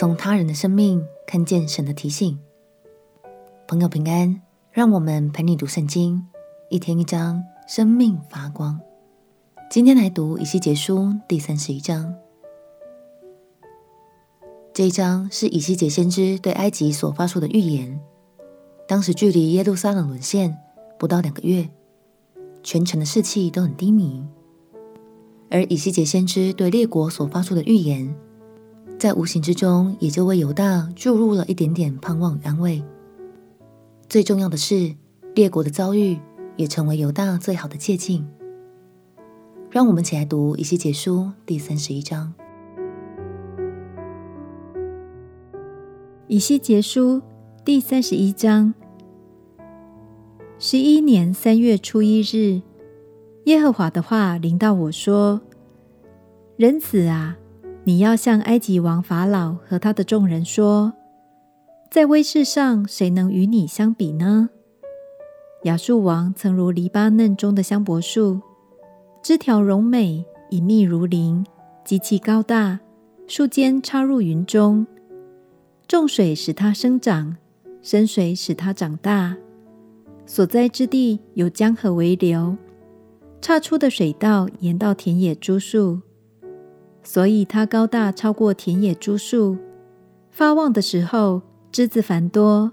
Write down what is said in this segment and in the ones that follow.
从他人的生命看见神的提醒。朋友平安，让我们陪你读圣经，一天一章，生命发光。今天来读以西结书第三十一章。这一章是以西结先知对埃及所发出的预言。当时距离耶路撒冷沦陷不到两个月，全城的士气都很低迷。而以西结先知对列国所发出的预言，在无形之中也就为犹大注入了一点点盼望与安慰。最重要的是，列国的遭遇也成为犹大最好的借鉴。让我们一起来读以西结书第三十一章。以西结书第三十一章。十一年三月初一日，耶和华的话临到我说：“人子啊，你要向埃及王法老和他的众人说，在威势上谁能与你相比呢？亚述王曾如黎巴嫩中的香柏树，枝条柔美，隐密如林，极其高大，树尖插入云中。”重水使它生长，深水使它长大。所在之地有江河为流，岔出的水道延到田野株树，所以它高大超过田野株树。发旺的时候，枝子繁多，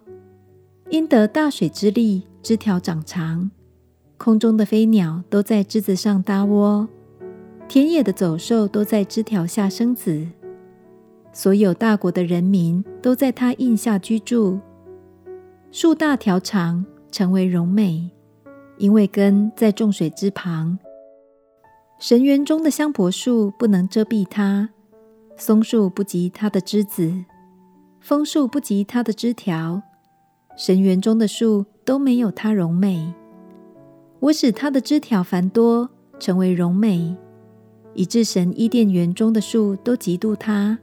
因得大水之力，枝条长长。空中的飞鸟都在枝子上搭窝，田野的走兽都在枝条下生子。所有大国的人民都在他荫下居住，树大条长，成为荣美，因为根在众水之旁。神园中的香柏树不能遮蔽它，松树不及它的枝子，枫树不及它的枝条。神园中的树都没有它荣美。我使它的枝条繁多，成为荣美，以致神伊甸园中的树都嫉妒它。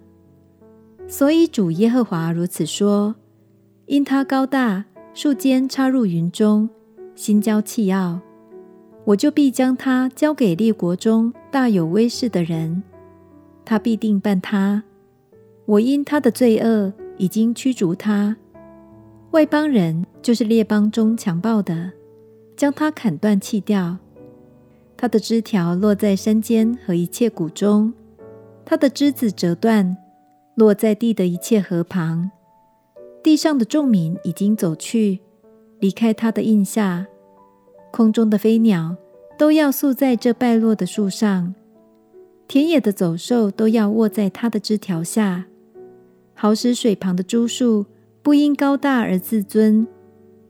所以主耶和华如此说：因它高大，树尖插入云中，心骄气傲，我就必将他交给列国中大有威势的人，他必定办他。我因他的罪恶已经驱逐他，外邦人就是列邦中强暴的，将他砍断弃掉。他的枝条落在山间和一切谷中，他的枝子折断。落在地的一切河旁，地上的众民已经走去，离开他的荫下。空中的飞鸟都要宿在这败落的树上，田野的走兽都要卧在他的枝条下。好使水旁的株树不因高大而自尊，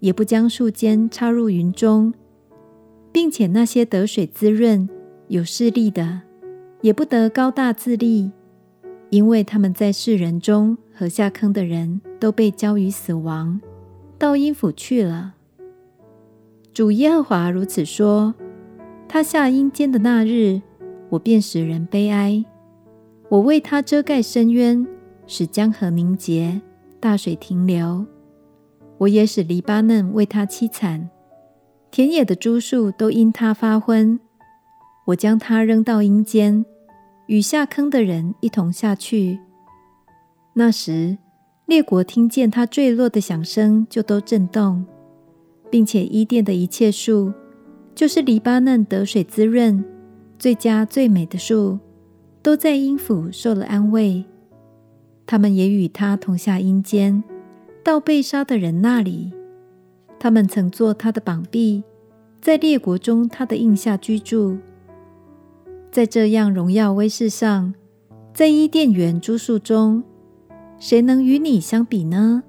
也不将树尖插入云中，并且那些得水滋润、有势力的，也不得高大自立。因为他们在世人中和下坑的人都被交于死亡，到阴府去了。主耶和华如此说：他下阴间的那日，我便使人悲哀；我为他遮盖深渊，使江河凝结，大水停留。我也使黎巴嫩为他凄惨，田野的株树都因他发昏。我将他扔到阴间。与下坑的人一同下去。那时，列国听见他坠落的响声，就都震动，并且伊甸的一切树，就是黎巴嫩得水滋润、最佳最美的树，都在阴府受了安慰。他们也与他同下阴间，到被杀的人那里。他们曾做他的膀臂，在列国中他的印下居住。在这样荣耀威势上，在伊甸园诸树中，谁能与你相比呢？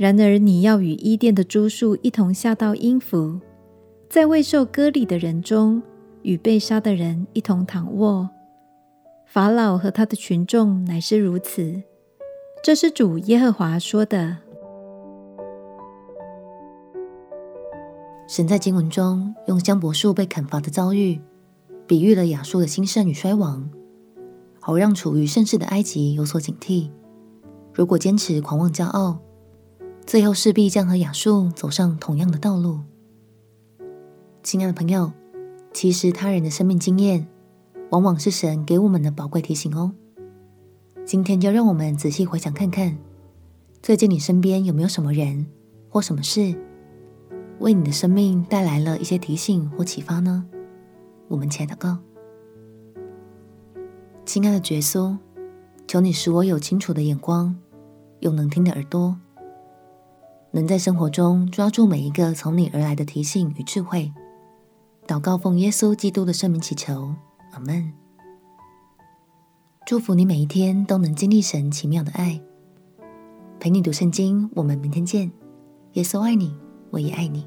然而你要与伊甸的诸树一同下到阴府，在未受割礼的人中，与被杀的人一同躺卧。法老和他的群众乃是如此。这是主耶和华说的。神在经文中用香柏树被砍伐的遭遇。比喻了亚述的兴盛与衰亡，好让处于盛世的埃及有所警惕。如果坚持狂妄骄傲，最后势必将和亚述走上同样的道路。亲爱的朋友，其实他人的生命经验，往往是神给我们的宝贵提醒哦。今天就让我们仔细回想看看，最近你身边有没有什么人或什么事，为你的生命带来了一些提醒或启发呢？我们前祷告，亲爱的耶稣，求你使我有清楚的眼光，有能听的耳朵，能在生活中抓住每一个从你而来的提醒与智慧。祷告奉耶稣基督的圣名祈求，阿门。祝福你每一天都能经历神奇妙的爱，陪你读圣经。我们明天见。耶稣爱你，我也爱你。